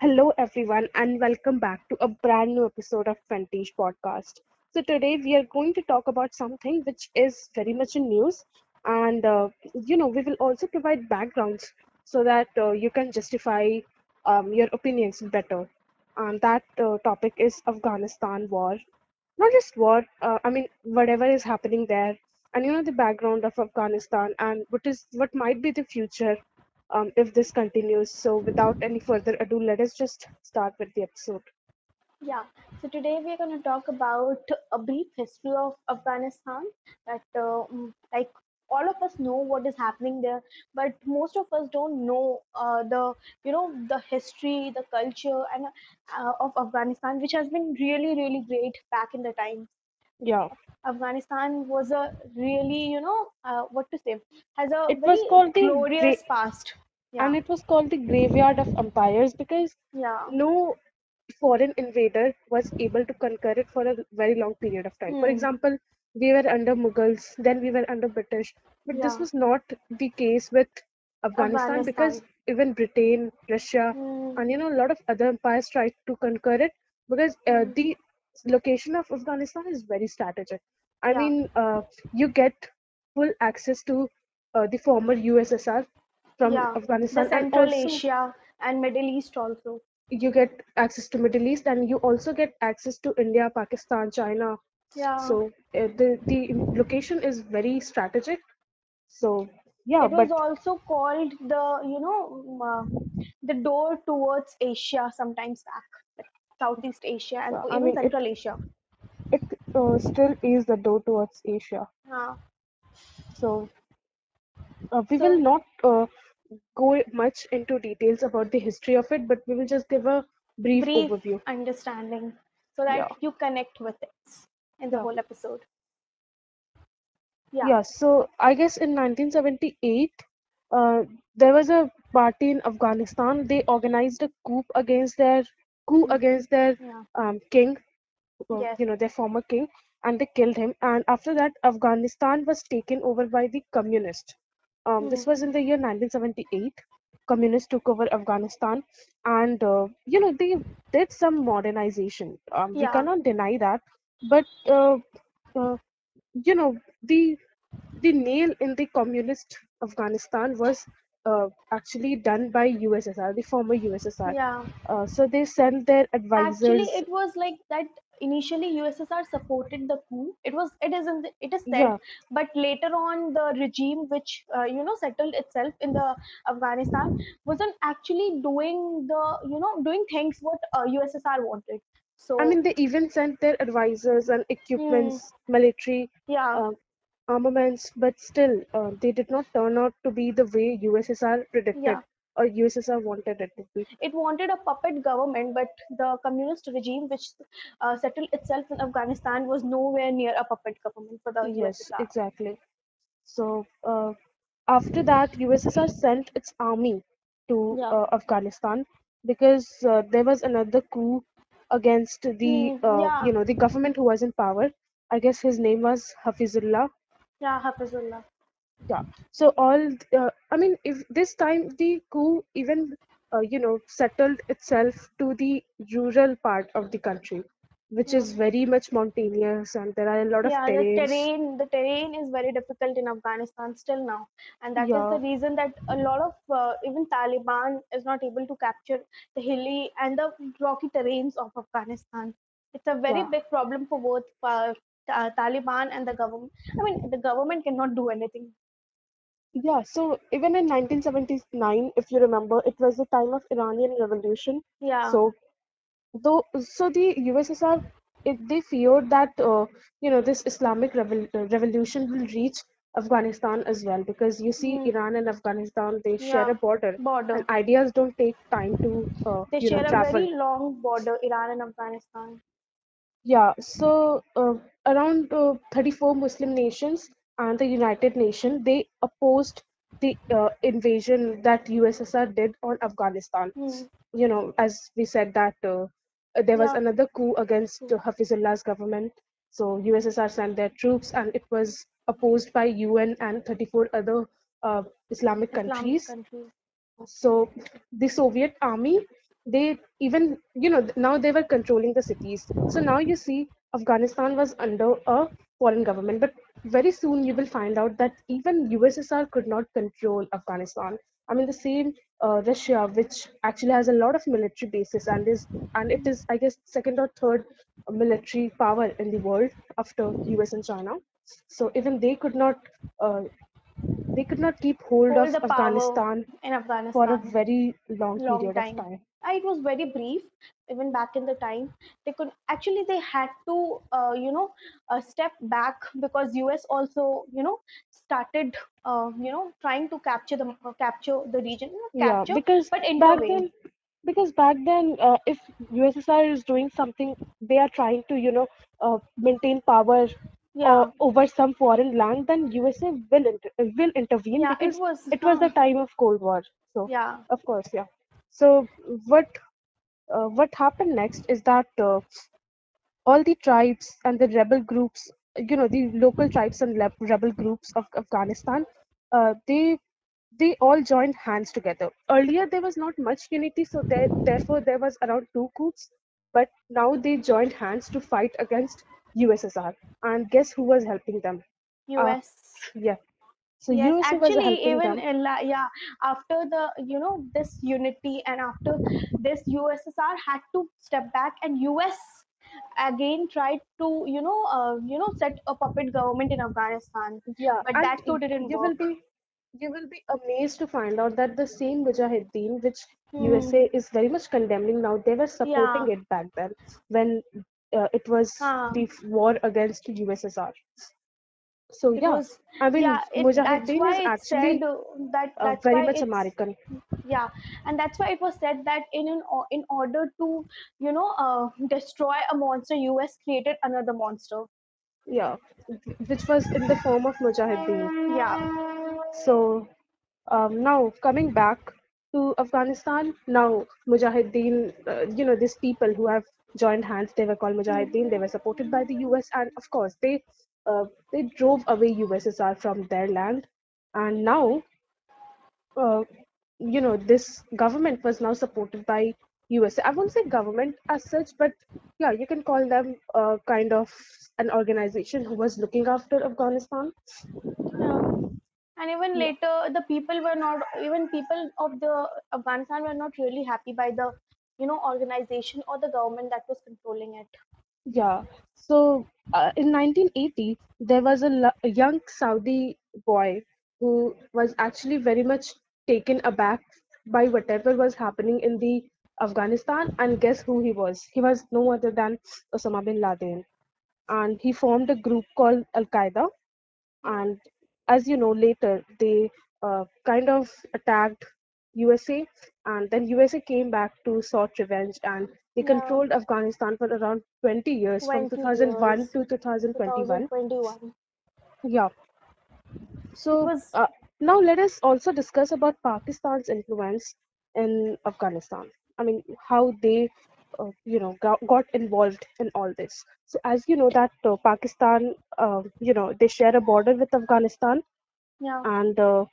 Hello, everyone, and welcome back to a brand new episode of Fentish Podcast. So, today we are going to talk about something which is very much in news, and uh, you know, we will also provide backgrounds so that uh, you can justify um, your opinions better. And that uh, topic is Afghanistan war. Not just war, uh, I mean, whatever is happening there, and you know, the background of Afghanistan and what is what might be the future um, if this continues. So, without any further ado, let us just start with the episode. Yeah, so today we're going to talk about a brief history of Afghanistan. That, uh, like, all of us know what is happening there, but most of us don't know uh, the, you know, the history, the culture, and uh, of Afghanistan, which has been really, really great back in the time. Yeah, Afghanistan was a really, you know, uh, what to say, has a it was called the glorious gra- past. Yeah, and it was called the graveyard of empires because yeah. no foreign invader was able to conquer it for a very long period of time. For Hmm. example, we were under Mughals, then we were under British, but this was not the case with Afghanistan because even Britain, Russia, Hmm. and you know a lot of other empires tried to conquer it because uh, Hmm. the location of Afghanistan is very strategic. I Yeah, mean, uh, you get full access to uh, the former USSR from yeah. The Afghanistan, and Central also Asia and Middle East also. you get access to Middle East, and you also get access to India, Pakistan, China. Yeah. So uh, the the location is very strategic. So yeah, It was also called the, you know, uh, the door towards Asia sometimes back, Southeast Asia and I even mean it Central Asia. it uh, still is the door towards Asia. Yeah. So uh, we will not uh, go much into details about the history of it, but we will just give a brief brief overview. understanding so that Yeah, you connect with it in the yeah, whole episode. Yeah. yeah. So I guess in 1978, uh, there was a party in Afghanistan. They organized a coup against their coup Mm. against their Yeah. um, king, uh, Yes. you know, their former king, and they killed him. And after that, Afghanistan was taken over by the communists. Um, Mm. this was in the year 1978. Communists took over Afghanistan, and uh, you know they did some modernization. Um, we cannot deny that, but uh, uh, you know the the nail in the communist Afghanistan was uh, actually done by USSR, the former USSR. Yeah. Uh, so they sent their advisors. Actually, it was like that. Initially, USSR supported the coup. It was, it is, in the, it is said, Yeah, but later on, the regime which uh, you know settled itself in the Afghanistan wasn't actually doing the, you know, doing things what uh, USSR wanted. So I mean they even sent their advisors and equipments, military yeah, uh, armaments, but still uh, they did not turn out to be the way USSR predicted yeah. or USSR wanted it to be. It wanted a puppet government, but the communist regime which uh, settled itself in Afghanistan was nowhere near a puppet government for the Yes, USSR. exactly. So uh, after that, USSR sent its army to Yeah. uh, Afghanistan because uh, there was another coup against the Hmm, uh, yeah. you know the government who was in power. I guess his name was Hafizullah. Yeah, Hafizullah. Yeah. So all uh, I mean, if this time the coup even uh, you know settled itself to the rural part of the country, which is Hmm. very much mountainous and there are a lot of Yeah, the terrains. terrain, the terrain is very difficult in Afghanistan still now, and that is the reason that a lot of uh, even Taliban is not able to capture the hilly and the rocky terrains of Afghanistan. It's a very yeah. big problem for both uh, Ta- Taliban and the government. I mean, the government cannot do anything. Yeah, so even in 1979, if you remember, it was the time of Iranian Revolution. Yeah, So though, so the USSR, it, they feared that uh, you know this Islamic revol uh, revolution will reach Afghanistan as well because you see mm, Iran and Afghanistan they share a border and border. ideas don't take time to uh, They you know share a travel. very long border, Iran and Afghanistan. Yeah, so uh, around uh, 34 Muslim nations and the United Nations they opposed the uh, invasion that USSR did on Afghanistan. Hmm. You know, as we said that uh, there was Yeah, another coup against uh, Hafizullah's government. So USSR sent their troops, and it was opposed by UN and 34 other uh, Islamic Islamic countries. countries. So the Soviet army they even you know now they were controlling the cities. So now you see afghanistan was under a foreign government but very soon you will find out that even ussr could not control afghanistan. I mean the same uh, russia which actually has a lot of military bases and is and it is i guess second or third military power in the world after us and china. So even they could not uh, they could not keep hold of power afghanistan for a very long long period of time. time Uh, It was very brief, even back in the time. They could actually they had to, uh, you know, uh, step back because US also, you know, started, uh, you know, trying to capture the uh, capture the region, not Yeah, because but back intervene. then, because back then, uh, if USSR is doing something, they are trying to, you know, uh, maintain power uh, Yeah, over some foreign land, then USA will inter will intervene yeah, it because was, it was the huh, time of Cold War. So, yeah, of course, yeah. So what uh, what happened next is that uh, all the tribes and the rebel groups, you know, the local tribes and leb- rebel groups of Afghanistan, uh, they they all joined hands together. Earlier, there was not much unity, so there, therefore, there was around two coups. But now they joined hands to fight against USSR. And guess who was helping them? Uh, US. yeah. So Yes, was actually, even them. in la- yeah, after the you know this unity and after this, USSR had to step back, and US again tried to you know uh, you know set a puppet government in Afghanistan, Yeah, but and that too didn't you will be you will be amazed to find out that the same Mujahideen, which Hmm. USA is very much condemning now, they were Yeah. supporting it back then when uh, it was the war against the USSR. So It yeah, was I mean yeah. It Mujahideen is it said actually uh, that uh, very much American. yeah and that's why it was said that in an, in order to you know uh, destroy a monster us created another monster Yeah, which was in the form of Mujahideen. yeah So um, now coming back to Afghanistan, now Mujahideen, uh, you know, these people who have joined hands, they were called Mujahideen. They were supported by the US, and of course, they uh, they drove away USSR from their land, and now uh, you know, this government was now supported by US. I won't say government as such, but yeah, you can call them uh, kind of an organization who was looking after Afghanistan. yeah and even Yeah, later the people were not even people of the afghanistan were not really happy by the you know organization or the government that was controlling it yeah. So uh, in 1980, there was a, lo- a young Saudi boy who was actually very much taken aback by whatever was happening in the Afghanistan, and guess who he was? He was no other than Osama bin Laden. and he formed a group called Al Qaeda. And as you know, later they uh, kind of attacked USA, and then USA came back to sought revenge, and they yeah controlled Afghanistan for around 20 years, from 2001 years to 2021. 2021 Yeah. So was uh, now let us also discuss about Pakistan's influence in Afghanistan. I mean, how they, uh, you know, got, got involved in all this. So as you know that uh, Pakistan, uh, you know, they share a border with Afghanistan, yeah and uh,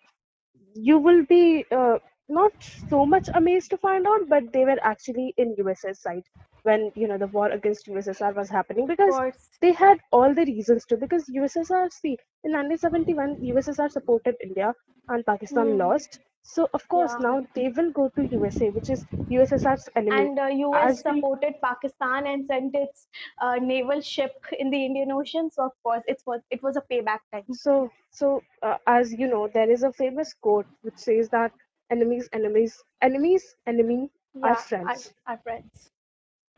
you will be uh, not so much amazed to find out, but they were actually in USS side when you know the war against USSR was happening because they had all the reasons to. Because USSR, see, in 1971, USSR supported India and Pakistan Hmm. lost. So of course yeah now they will go to USA, which is USSR's enemy. and uh, US As we supported Pakistan and sent its uh, naval ship in the Indian Ocean. So of course, it was it was a payback time. so so uh, as you know, there is a famous quote which says that enemies, enemies, enemies, enemy are Yeah, our, friends. our friends.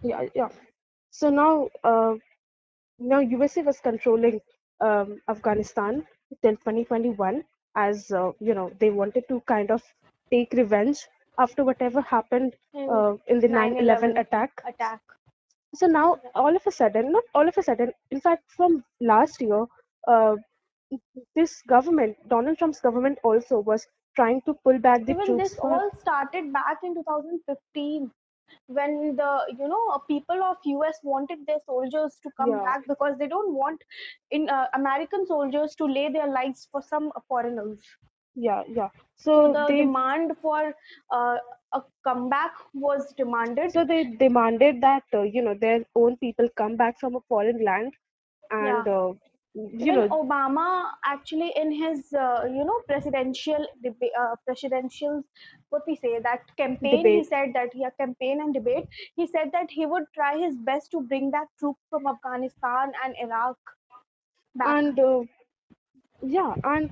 Yeah, yeah. So now, uh, now USA was controlling um, Afghanistan till 2021, as uh, you know, they wanted to kind of take revenge after whatever happened in uh, in the 9/11 9/11 attack. attack. So now, all of a sudden, not all of a sudden, in fact, from last year, uh, this government, Donald Trump's government, also was trying to pull back the Even troops this all started back in 2015 when the you know people of US wanted their soldiers to come yeah back because they don't want in uh, American soldiers to lay their lives for some foreigners. yeah yeah So so the they demand for uh, a comeback was demanded. so they demanded that uh, you know their own people come back from a foreign land Yeah. and uh, you Even know Obama actually in his uh, you know presidential debate, uh, presidential what we say that campaign, he said that yeah campaign and debate. He said that he would try his best to bring back troops from Afghanistan and Iraq back. and uh, yeah and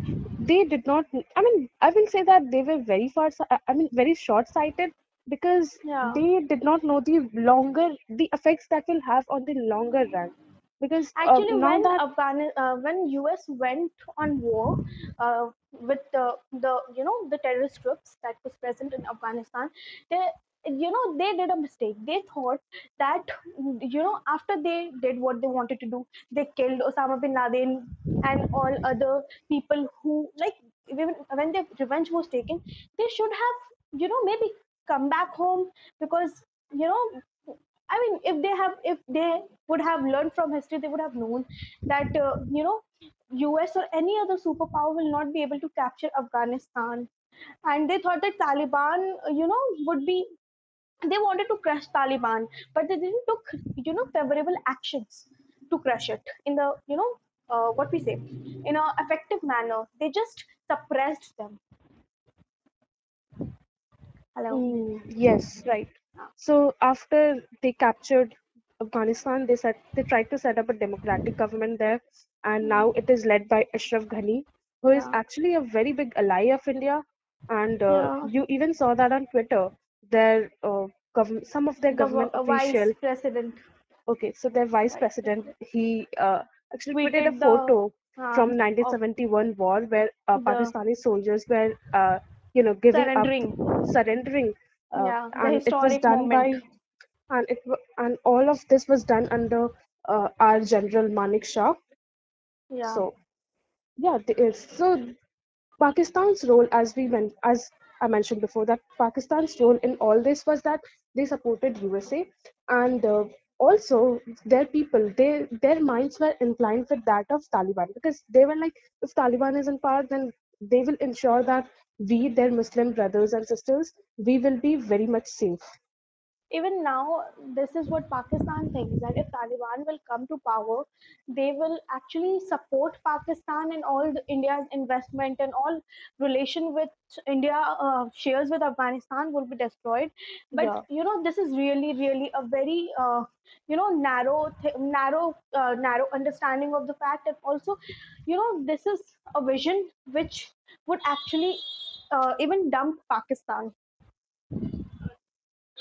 they did not i mean i will say that they were very far i I mean very short sighted because Yeah. they did not know the longer the effects that will have on the longer run because uh, Actually, now when that Afghan, uh, when US went on war uh, with the, the you know the terrorist groups that was present in Afghanistan, they you know they did a mistake. They thought that you know after they did what they wanted to do, they killed Osama bin Laden and all other people who like even when their revenge was taken, they should have you know maybe come back home because you know I mean, if they have, if they would have learned from history, they would have known that uh, you know, U.S. or any other superpower will not be able to capture Afghanistan. And they thought that Taliban, uh, you know, would be. They wanted to crush Taliban, but they didn't took you know favorable actions to crush it in the you know uh, what we say in an effective manner. They just suppressed them. Hello. Mm, yes, right. So after they captured Afghanistan, they said they tried to set up a democratic government there, and now it is led by Ashraf Ghani, who is Yeah. actually a very big ally of India. And uh, Yeah. you even saw that on Twitter. Their uh, gov- some of their The government vice official, president. okay, so their vice president, he uh, actually tweeted a the photo from of 1971 war where uh, the Pakistani soldiers were, uh, you know, giving up, surrendering. Uh, Yeah, and it was done moment. by and it and all of this was done under uh, our general Manekshaw. Yeah, So yeah, uh, so Pakistan's role, as we went, as I mentioned before, that Pakistan's role in all this was that they supported USA, and uh, also their people, they their minds were inclined with that of Taliban because they were like, if Taliban is in power, then they will ensure that we, their Muslim brothers and sisters, we will be very much safe. even now, this is what Pakistan thinks that if Taliban will come to power, they will actually support Pakistan and all the India's investment and all relation with India uh, shares with Afghanistan will be destroyed. But Yeah. you know, this is really, really a very uh, you know narrow, th- narrow, uh, narrow understanding of the fact, and also, you know, this is a vision which would actually uh, even dump Pakistan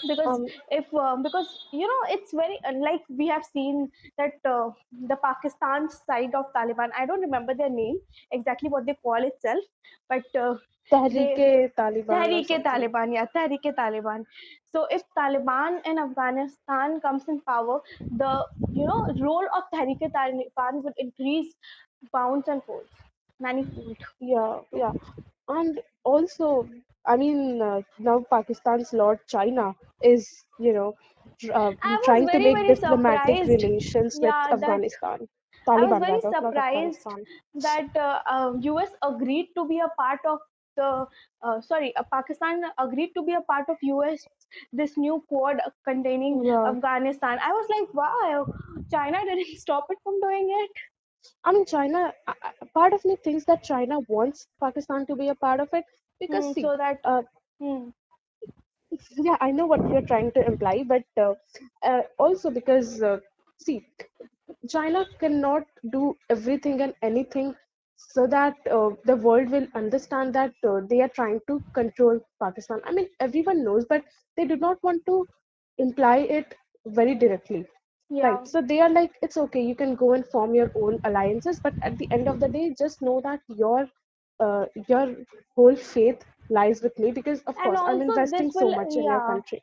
because Um. if uh, because you know it's very unlike we have seen that uh, the pakistan side of taliban i don't remember their name exactly what they call itself but uh, Tehreek-e-Taliban or tehreek something. taliban yeah tehreek taliban so if taliban in afghanistan comes in power the you know role of tehreek taliban would increase pounds and folds manifold Yeah, yeah. And also, I mean, uh, now Pakistan's Lord China is, you know, tr- uh, i trying to make diplomatic surprised relations with yeah that Afghanistan. I was Taliban, very surprised that uh, uh, US agreed to be a part of the uh, sorry, uh, Pakistan agreed to be a part of US this new quad containing Yeah. Afghanistan. I was like, wow, China didn't stop it from doing it. I mean, China, uh, part of me thinks that China wants Pakistan to be a part of it because, Hmm, see, so that uh, hmm, yeah, I know what you're trying to imply, but uh, uh, also because, uh, see, China cannot do everything and anything so that uh, the world will understand that uh, they are trying to control Pakistan. I mean, everyone knows, but they do not want to imply it very directly. Yeah. Right. So they are like, it's okay, you can go and form your own alliances, but at the end of the day, just know that your uh, your whole faith lies with me because, of And course, I'm investing so will much in your country.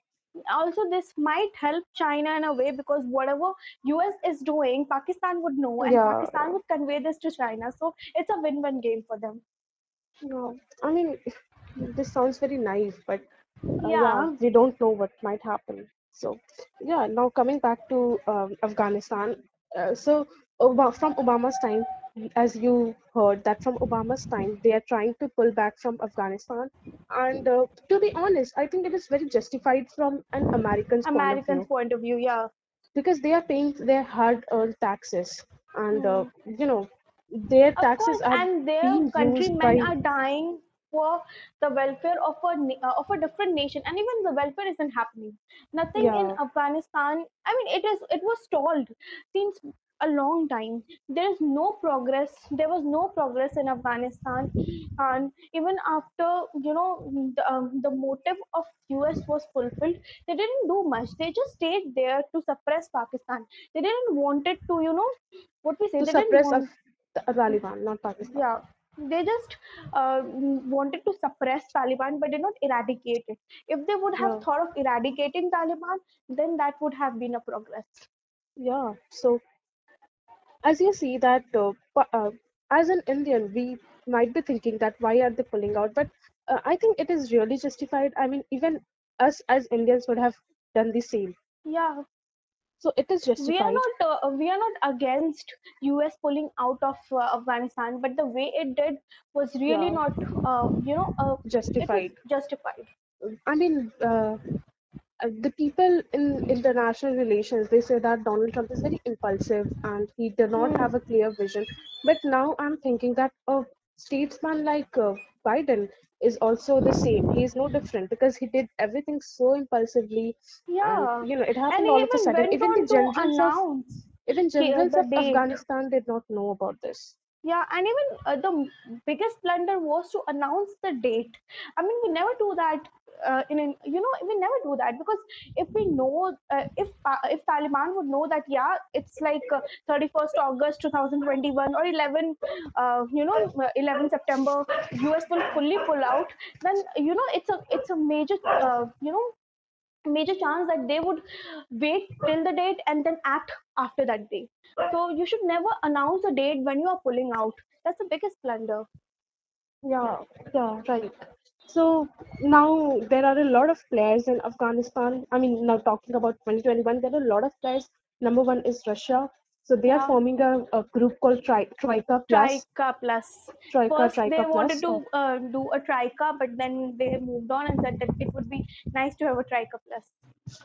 Also, this might help China in a way because whatever US is doing, Pakistan would know, and Yeah, Pakistan would convey this to China. So it's a win-win game for them. No, I mean, this sounds very naive, but uh, yeah, Yeah, we don't know what might happen. So, yeah, now coming back to um, Afghanistan. Uh, so, Oba- from Obama's time, as you heard, that from Obama's time, they are trying to pull back from Afghanistan. And uh, to be honest, I think it is very justified from an American's point of view point of view, yeah. because they are paying their hard-earned taxes, and uh, Hmm. you know, their Of taxes course, are and their countrymen by are dying for the welfare of a uh, of a different nation, and even the welfare isn't happening. Nothing in Afghanistan. I mean, it is it was stalled since a long time. There is no progress. There was no progress in Afghanistan, and even after you know the, um, the motive of US was fulfilled, they didn't do much. They just stayed there to suppress Pakistan. They didn't wanted to you know what we say. to They didn't suppress want Af- the Taliban, not Pakistan. yeah they just uh, wanted to suppress taliban but did not eradicate it if they would have Yeah, thought of eradicating taliban then that would have been a progress yeah. So as you see that uh, uh, as an Indian, we might be thinking that why are they pulling out? But uh, I think it is really justified. I mean, even us as Indians would have done the same. yeah So it is we are not uh, we are not against us pulling out of uh, afghanistan but the way it did was really Yeah, not uh, you know uh, justified. justified I mean, uh, uh, the people in international relations they say that Donald Trump is very impulsive and he did not hmm. have a clear vision. But now I'm thinking that a statesman like uh, Biden is also the same. He is no different because he did everything so impulsively, and yeah you know it happened he all of a sudden. Even the generals of even generals of date Afghanistan did not know about this. Yeah, and even uh, the biggest blunder was to announce the date. I mean, we never do that. Uh, in, you know we never do that because if we know uh, if Pa- if Taliban would know that yeah it's like uh, 31st August 2021 or 11 uh, you know uh, 11 September US will fully pull out then you know it's a it's a major uh, you know major chance that they would wait till the date and then act after that date. So you should never announce a date when you are pulling out. That's the biggest blunder. Yeah, yeah, right. So now there are a lot of players in Afghanistan. I mean, now talking about 2021, there are a lot of players. Number one is Russia. So they are Yeah, forming a, a group called Tri Troika Plus, Trika plus. Troika First, they Troika wanted Plus. Uh, to uh, do a Trika, but then they moved on and said that it would be nice to have a Trika plus.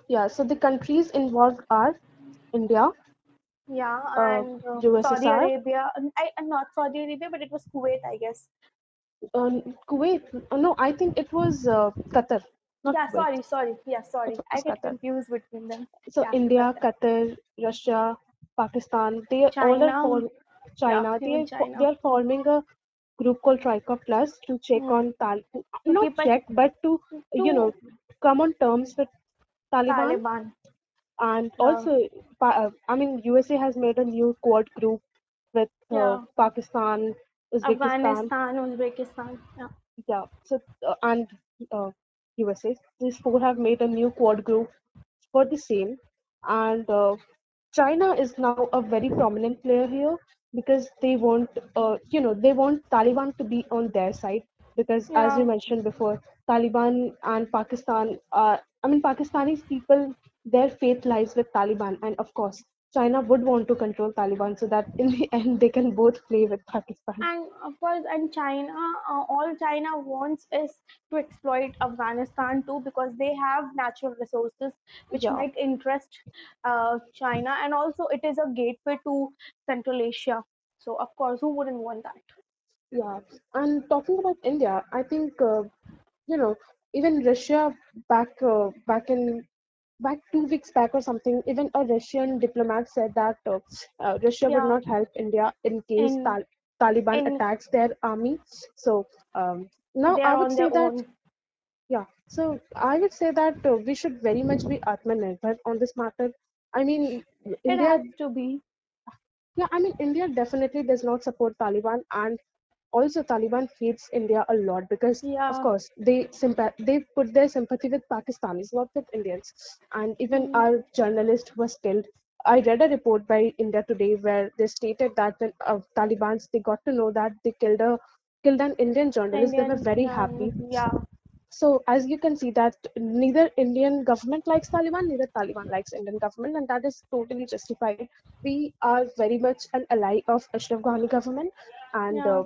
yeah, so the countries involved are India, Yeah, uh, and uh, Saudi Arabia. I, not Saudi Arabia, but it was Kuwait, I guess. Uh, Kuwait. Uh, no, I think it was uh, Qatar, not Yeah, Kuwait. sorry, sorry. Yeah, It sorry. I get Qatar. confused between them. So Yeah, India, Qatar. Qatar, Russia, Pakistan, they all are China. for Yeah, China. They even are, fo- they China. are forming a group called Troika Plus to check Hmm. on Tal, To not keep it check, but to you know to come on terms with Taliban. Taliban. And Yeah, also, uh, I mean, USA has made a new quad group with uh. Pakistan, Uzbekistan, Afghanistan, Uzbekistan. Yeah, yeah. So uh, and uh, USA. These four have made a new quad group for the same, and uh, China is now a very prominent player here because they want, uh, you know, they want Taliban to be on their side because, as you mentioned before, Taliban and Pakistan are, I mean, Pakistanis people, their faith lies with Taliban, and of course, China would want to control Taliban so that in the end they can both play with Pakistan. And of course, and China, uh, all China wants is to exploit Afghanistan too because they have natural resources which Yeah, might interest uh, China, and also it is a gateway to Central Asia. So of course, who wouldn't want that? yeah. And talking about India, I think uh, you know even Russia back uh, back in back two weeks back or something, even a Russian diplomat said that uh, uh, Russia would not help India in case in Tal- Taliban in attacks their army. So um, now I would say that own. yeah. So I would say that uh, we should very much be Atmanirbhar on this matter. I mean, It India has to be. yeah, I mean, India definitely does not support Taliban, and also Taliban hates India a lot because, of course, they sympa- they put their sympathy with Pakistanis, not with Indians. And even Mm, our journalist was killed. I read a report by India Today where they stated that when uh, Taliban's they got to know that they killed a killed an Indian journalist, they were very journalist. happy. Yeah. So as you can see that neither Indian government likes Taliban, neither Taliban likes Indian government, and that is totally justified. We are very much an ally of Ashraf Ghani government, and Yeah, uh,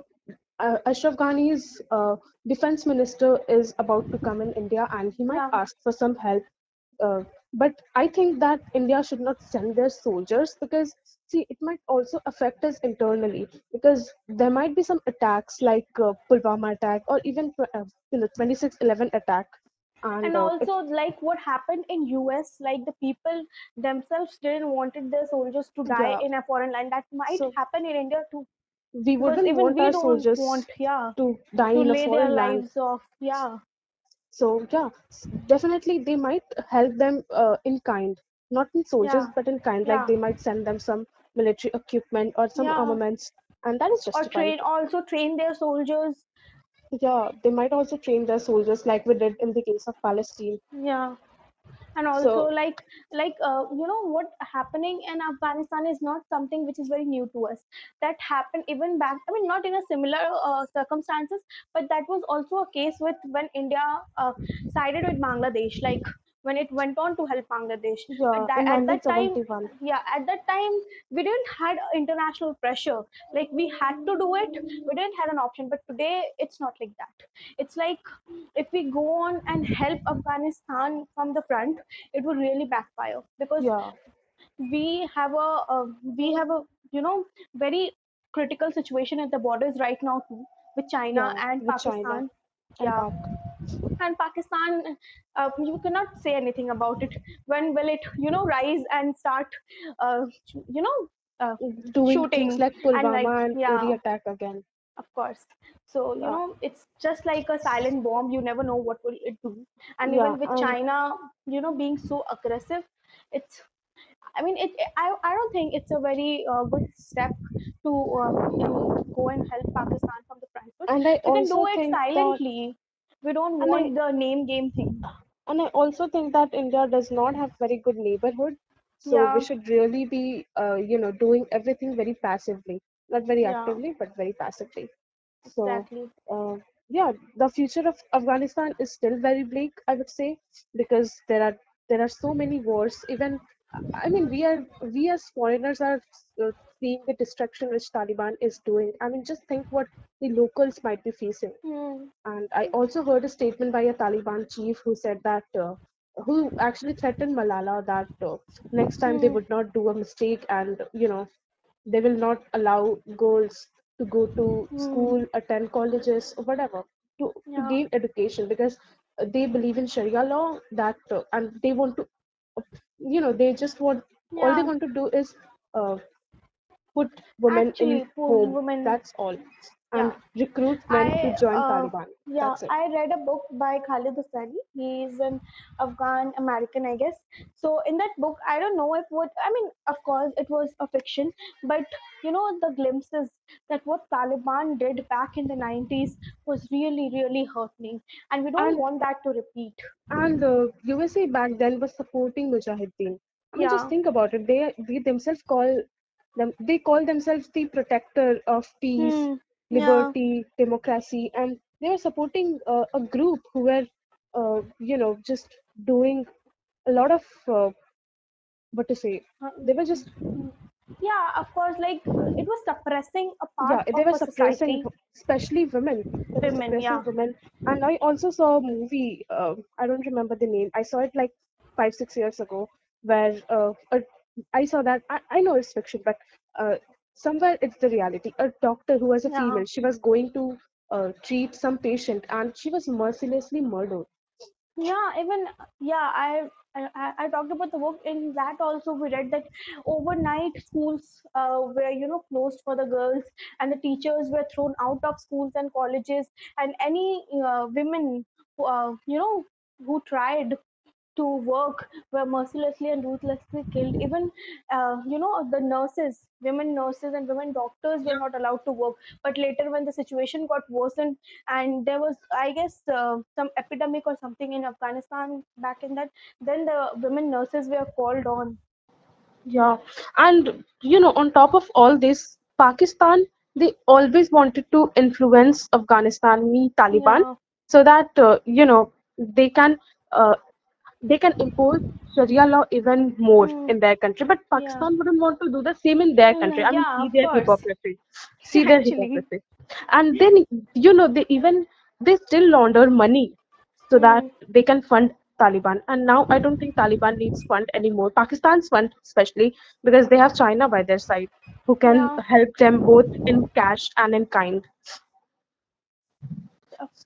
uh, Ashraf Ghani's uh, defense minister is about to come in India, and he might yeah, ask for some help uh, but I think that India should not send their soldiers because, see, it might also affect us internally because there might be some attacks like uh, Pulwama attack or even uh, you know 2611 attack, and and uh, it also like what happened in US, like the people themselves didn't wanted their soldiers to die yeah. in a foreign land. That might So happen in India too, we wouldn't even want we our soldiers want, yeah, to die to in a foreign land. lives off. Yeah, So yeah, definitely they might help them uh, in kind, not in soldiers, yeah, but in kind. Like yeah, they might send them some military equipment or some armaments, and that is Or train also train their soldiers. Yeah, they might also train their soldiers like we did in the case of Palestine. Yeah. And also So, like like uh, you know what happening in afghanistan is not something which is very new to us. That happened even back i mean not in a similar uh, circumstances but that was also a case with when india uh, sided with bangladesh. Like when it went on to help bangladesh. Yeah, that at that time yeah at that time we didn't had international pressure. Like we had to do it. We didn't had an option. But today it's not like that. It's like if we go on and help Afghanistan from the front, it would really backfire. Because Yeah, we have a, uh we have a you know very critical situation at the borders right now too with China yeah, and with China Pakistan. and Yeah. And Pakistan, uh, you cannot say anything about it. When will it you know rise and start, uh, you know, uh, Doing things shooting like and like and yeah attack again. of course. So, you Yeah, know, it's just like a silent bomb. You never know what will it do. And yeah, even with and China, you know, being so aggressive, it's, I mean, it, I, I don't think it's a very uh, good step to, uh, to go and help Pakistan from the front foot. and I We can do it silently. We don't and I want the name game thing. and I also think that India does not have very good neighborhood, so we should really be, uh, you know, doing everything very passively, not very yeah, actively, but very passively. So, exactly. uh, yeah, the future of Afghanistan is still very bleak, I would say, because there are there are so many wars. Even, I mean, we are we as foreigners are uh, seeing the destruction which Taliban is doing. I mean, just think what the locals might be facing. Hmm. And I also heard a statement by a Taliban chief who said that. Uh, who actually threatened Malala that uh, next time they Hmm. would not do a mistake and you know they will not allow girls to go to Hmm. school, attend colleges, or whatever to, to gain education because they believe in Sharia law that uh, and they want to, you know, they just want all they want to do is uh, put women in Actually, poor home. women. That's all, and Yeah. recruit men to join uh, Taliban. yeah, I read a book by Khaled Hosseini. He's an Afghan American, I guess. So in that book, I don't know if what I mean. Of course, it was a fiction, but you know the glimpses that what Taliban did back in the 90s was really, really hurting, and we don't And want that to repeat. and the USA back then was supporting Mujahideen. I mean, just think about it. They they themselves call them they call themselves the protector of peace, Hmm. Yeah. liberty, democracy, and they were supporting uh, a group who were, uh, you know, just doing a lot of uh, what to say. Uh, They were just Yeah, of course, like it was suppressing a part yeah, they were suppressing society. especially women. Women, yeah. women, and I also saw a movie. Uh, I don't remember the name. I saw it like five six years ago, where uh, I saw that. I, I know it's fiction, but uh, somewhere it's the reality. A doctor who was a Yeah. female, she was going to uh, treat some patient, and she was mercilessly murdered. Yeah, even yeah, I, I I talked about the book. In that also we read that overnight schools uh, were you know closed for the girls, and the teachers were thrown out of schools and colleges, and any uh, women who, uh, you know who tried to work were mercilessly and ruthlessly killed. Even, uh, you know, the nurses, women nurses and women doctors were not allowed to work. But later, when the situation got worsened, and there was, I guess, uh, some epidemic or something in Afghanistan back in that, then the women nurses were called on. Yeah, and you know, on top of all this, Pakistan they always wanted to influence Afghanistan, me Taliban. Yeah, so that uh, you know they can uh, they can impose Sharia law even more Mm, in their country. But yeah. Pakistan wouldn't want to do the same in their country. Mm, I mean, yeah, see their course. hypocrisy. See their Actually. hypocrisy. And then, you know, they even they still launder money so that Mm, they can fund Taliban. And now I don't think Taliban needs fund anymore. Pakistan's fund, especially because they have China by their side, who can yeah. help them both in cash and in kind.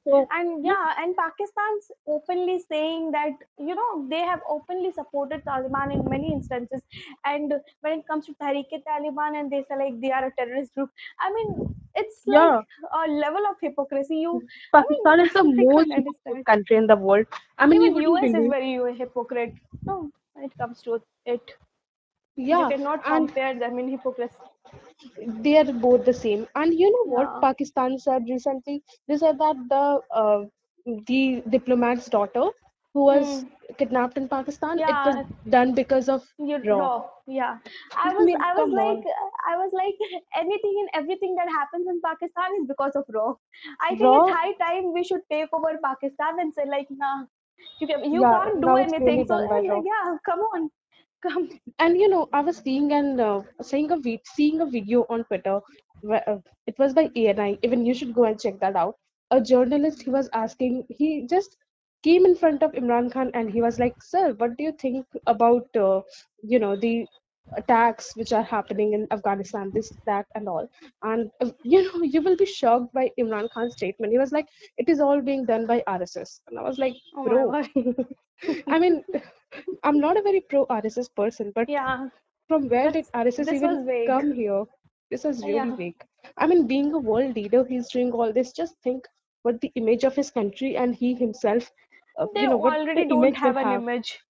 So And yeah, and Pakistan's openly saying that, you know, they have openly supported Taliban in many instances. And when it comes to Tehreek-e-Taliban and they say like they are a terrorist group, I mean, it's like yeah. a level of hypocrisy. You, I Pakistan is the mean, most hypocrite country in the world. I mean, Even US is very hypocrite. No, when it comes to it, you Yeah, cannot and compare them in hypocrisy. they are both the same. And you know what Yeah. Pakistan said recently? They said that the uh, the diplomat's daughter who was Hmm. kidnapped in Pakistan, it was done because of you RAW. RAW. Yeah. I I was mean, I was like on, I was like anything and everything that happens in Pakistan is because of RAW. I think it's high time we should take over Pakistan and say like nah you can you Yeah, can't do anything. really So RAW. yeah, come on. Come. And you know, I was seeing and uh, seeing a vid seeing a video on Twitter. Where, uh, it was by ANI. Even you should go and check that out. A journalist, he was asking, he just came in front of Imran Khan and he was like, "Sir, what do you think about, uh, you know, the attacks which are happening in Afghanistan, this, that, and all?" And uh, you know, you will be shocked by Imran Khan's statement. He was like, "It is all being done by RSS," and I was like, Oh "Bro." I mean, I'm not a very pro RSS person, but Yeah, from where did that's RSS even come here? This is really Yeah. vague. I mean, being a world leader, he's doing all this. Just think what the image of his country and he himself, uh, They you know, already the don't have an have. image.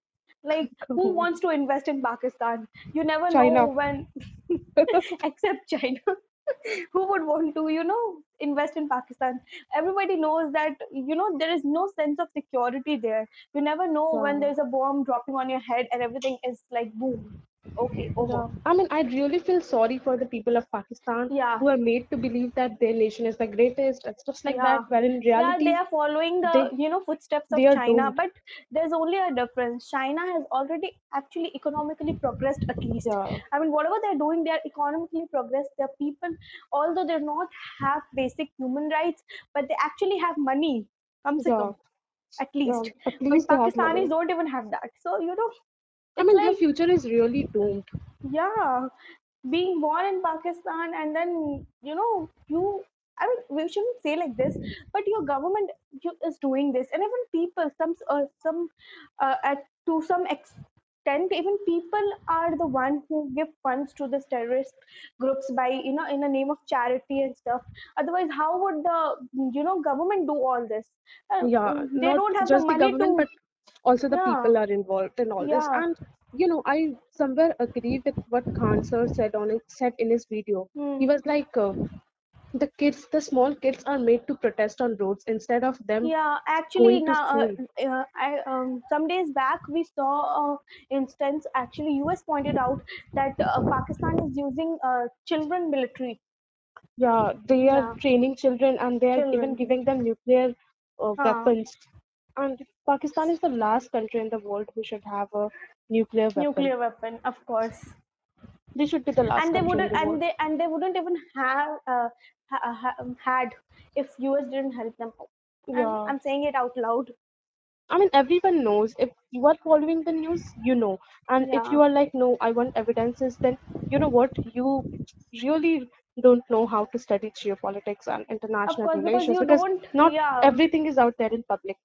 Like, who wants to invest in Pakistan? You never know when, except China. Who would want to, you know, invest in Pakistan? Everybody knows that, you know, there is no sense of security there. You never know when hmm. there's a bomb dropping on your head and everything is like boom. Okay, over. Yeah, I mean, I really feel sorry for the people of Pakistan Yeah, who are made to believe that their nation is the greatest and stuff like that, yeah. where in Yeah, they are following the, they you know, footsteps of China, doomed. but there's only a difference. China has already actually economically progressed at least. Yeah, I mean, whatever they're doing, they're economically progressed. Their people, although they not have basic human rights, but they actually have money, come se yeah, come, at yeah. least. At But least they have Pakistanis don't even have that. So, you know, I mean, their like future is really doomed. yeah, being born in Pakistan and then you know you. I mean, we shouldn't say like this, but your government you, is doing this, and even people, some uh, some uh, at to some extent, even people are the one who give funds to this terrorist groups by you know in the name of charity and stuff. Otherwise, how would the you know government do all this? Uh, Yeah, they don't have the the money government, to but also the yeah people are involved in all this. And you know, I somewhere agree with what Khan sir said on it, said in his video. hmm. He was like, uh, the kids, the small kids, are made to protest on roads instead of them Yeah, actually, now uh, uh, I um, some days back we saw a instance. Actually, US pointed out that uh, Pakistan is using uh, children military. Yeah, they are Yeah, training children and they are even giving them nuclear uh, weapons. And Pakistan is the last country in the world who should have a nuclear weapon. Nuclear weapon, of course. They should be the last And they wouldn't, the and world. they and they wouldn't even have uh, ha, ha, um, had if US didn't help them. I'm Yeah. I'm saying it out loud. I mean, everyone knows. If you are following the news, you know. And if you are like, no, I want evidences, then you know what? You really don't know how to study geopolitics and international course, relations because don't. not Yeah, everything is out there in public.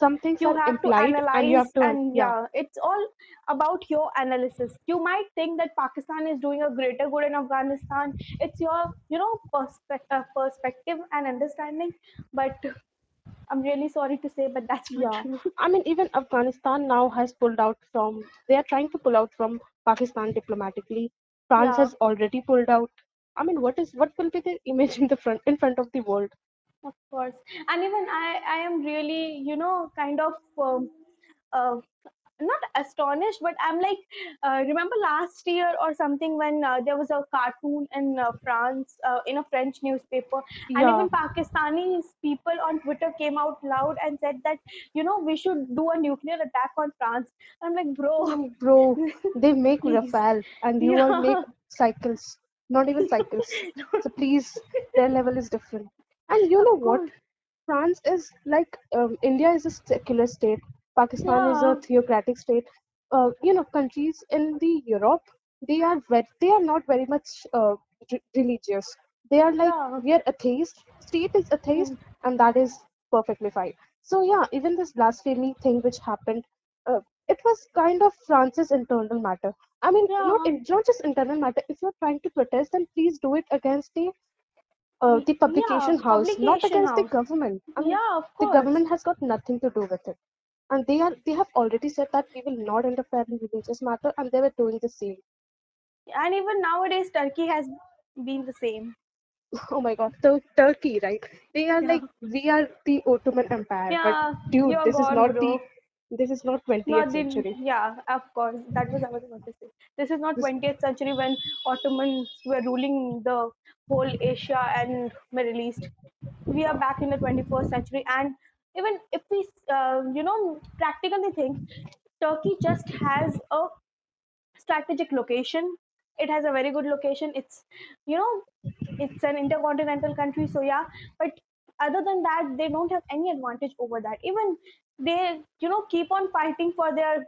Some things you are have to implied and you analyze have to, and yeah, yeah it's all about your analysis you might think that pakistan is doing a greater good in afghanistan it's your you know perspective, uh, perspective and understanding but i'm really sorry to say but that's not yeah. true I mean, even Afghanistan now has pulled out from, they are trying to pull out from Pakistan diplomatically. France yeah has already pulled out. I mean, what is, what will be the image in the front, in front of the world? Of course and even i i am really you know kind of um, uh, not astonished, but I'm like, uh, remember last year or something when uh, there was a cartoon in uh, France, uh, in a French newspaper, and even Pakistani people on Twitter came out loud and said that, you know, we should do a nuclear attack on France. I'm like, bro, bro, they make. Rafale and you all make cycles, not even cycles. So please, their level is different. And you know what? France is like um, India is a secular state, Pakistan is a Yeah. theocratic state. Uh, you know, countries in the Europe, they are very, they are not very much uh, re- religious. They are like Yeah. we are atheist, state is atheist, Mm. and that is perfectly fine. So yeah, even this blasphemy thing which happened, uh, it was kind of France's internal matter. I mean, not Yeah. in, not just internal matter. If you're trying to protest, then please do it against the uh, the Yeah. publication house, not Publication against the government. I mean, Yeah, of course. the government has got nothing to do with it, and they are they have already said that we will not interfere in religious matter, and they were doing the same. And even nowadays, Turkey has been the same. Oh my God, Tur- Turkey, right? They are Yeah. like we are the Ottoman Empire, but dude, this is gone, not the bro. This is not 20th Not the, century. yeah, of course. That was I was about to say. This is not 20th century when Ottomans were ruling the whole Asia and Middle East. We are back in the 21st century. And even if we, uh, you know, practically think, Turkey just has a strategic location. It has a very good location. It's, you know, it's an intercontinental country. So yeah, but other than that, they don't have any advantage over that. Even they, you know, keep on fighting for their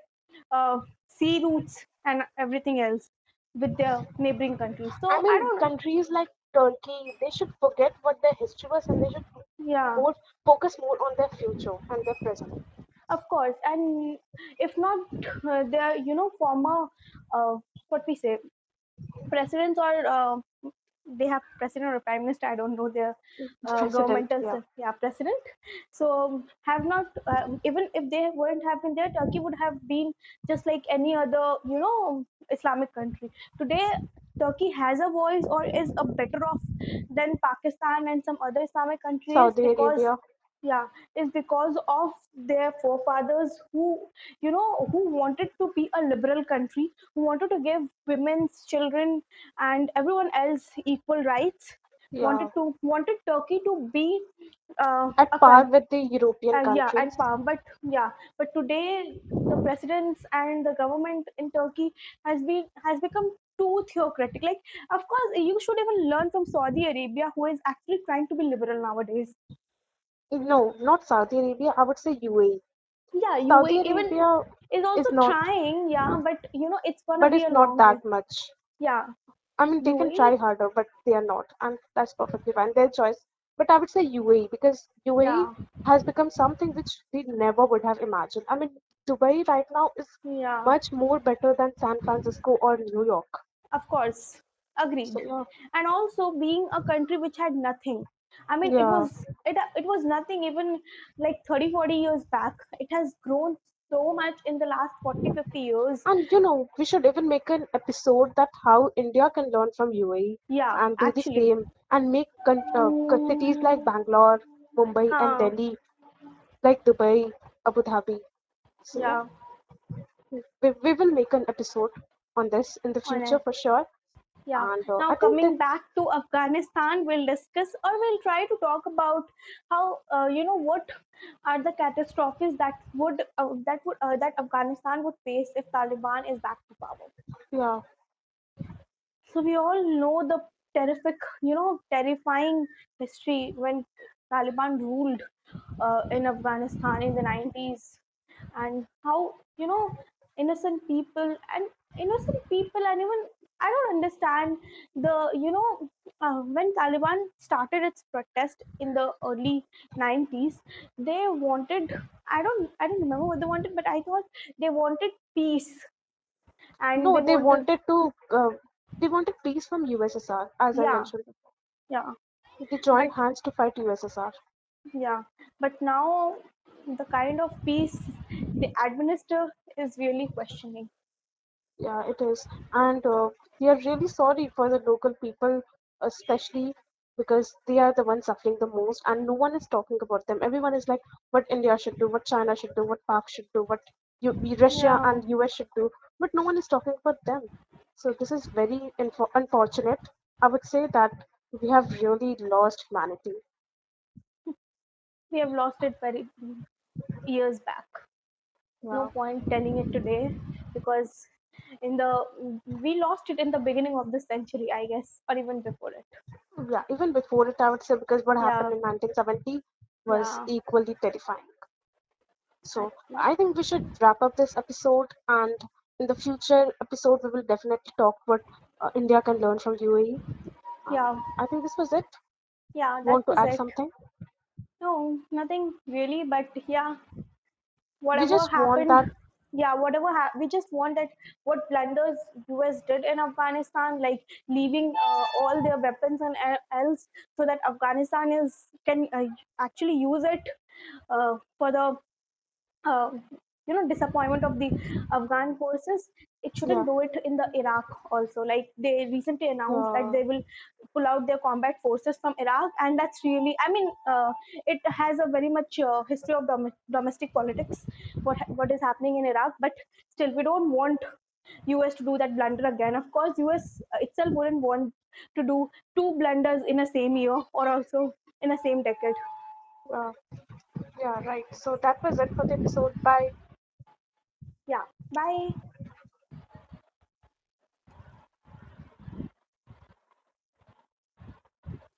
uh, sea routes and everything else with their neighboring countries. So I mean, don't, countries like Turkey, they should forget what their history was, and they should yeah, more focus more on their future and their present. of course. And if not, uh, their, you know, former, uh, what we say, presidents or uh, they have president or prime minister i don't know their uh, governmental yeah. yeah president so have not uh, even if they weren't have been there turkey would have been just like any other you know islamic country today turkey has a voice or is a better off than pakistan and some other islamic countries Saudi because Arabia. Yeah is because of their forefathers who you know who wanted to be a liberal country who wanted to give women's children and everyone else equal rights wanted to wanted turkey to be uh, at par with the European uh, yeah at countries. par but yeah but today the presidents and the government in turkey has been has become too theocratic. Like of course you should even learn from saudi arabia who is actually trying to be liberal nowadays No, not Saudi Arabia. I would say UAE. yeah Saudi UAE even Arabia is also is not, trying yeah hmm. but you know it's gonna but be it's a not long way that much. yeah I mean, they can try harder, but they are not, and that's perfectly fine. Their choice. But I would say UAE because UAE yeah has become something which we never would have imagined. I mean, Dubai right now is yeah much more better than San Francisco or New York. of course So yeah, and also being a country which had nothing i mean it was it, it was nothing even like 30 40 years back. It has grown so much in the last 40 50 years. And you know, we should even make an episode that how India can learn from UAE yeah and do the actually. same and make con- uh, cities like Bangalore, Mumbai, and Delhi like Dubai, Abu Dhabi. So yeah, yeah we, we will make an episode on this in the future for sure. Yeah. And uh, Now coming back to Afghanistan, we'll discuss or we'll try to talk about how uh, you know what are the catastrophes that would uh, that would uh, that Afghanistan would face if Taliban is back to power. yeah, So we all know the terrific, you know, terrifying history when Taliban ruled uh, in Afghanistan in the 90s and how, you know, innocent people and innocent people and even I don't understand the, you know, uh, when Taliban started its protest in the early 90s, they wanted, I don't, I don't remember what they wanted, but I thought they wanted peace and no, they they wanted, wanted to uh, they wanted peace from USSR, as I yeah, mentioned. yeah. They joined hands to fight USSR. Yeah, but now the kind of peace they administer is really questioning. Yeah, it is. And uh, we are really sorry for the local people, especially because they are the ones suffering the most, and no one is talking about them. Everyone is like, what India should do, what China should do, what Pak should do, what. you, we- Russia Yeah. and US should do, but no one is talking about them. So this is very unfortunate. I would say that we have really lost humanity. We have lost it very years back. No point telling it today because in the we lost it in the beginning of the century, I guess, or even before it. Yeah, even before it, I would say because what happened in 1970 was Yeah. equally terrifying. So I think we should wrap up this episode, and in the future episode, we will definitely talk what uh, India can learn from UAE. Um, Yeah. I think this was it. Yeah, Want to add it. something? No, nothing really, but yeah, We whatever just want happened, that. Yeah, whatever ha- we just want that what blunders US did in Afghanistan, like leaving uh, all their weapons and e- else, so that Afghanistan is can uh, actually use it uh, for the uh, you know disappointment of the Afghan forces. It shouldn't Yeah. do it in the Iraq also. Like they recently announced that they will pull out their combat forces from Iraq, and that's really, I mean, uh, it has a very much uh, history of dom- domestic politics. What what is happening in Iraq, but still, we don't want US to do that blunder again. Of course, US itself wouldn't want to do two blunders in a same year or also in a same decade. Uh, yeah, right. So that was it for the episode. Bye. Yeah. Bye.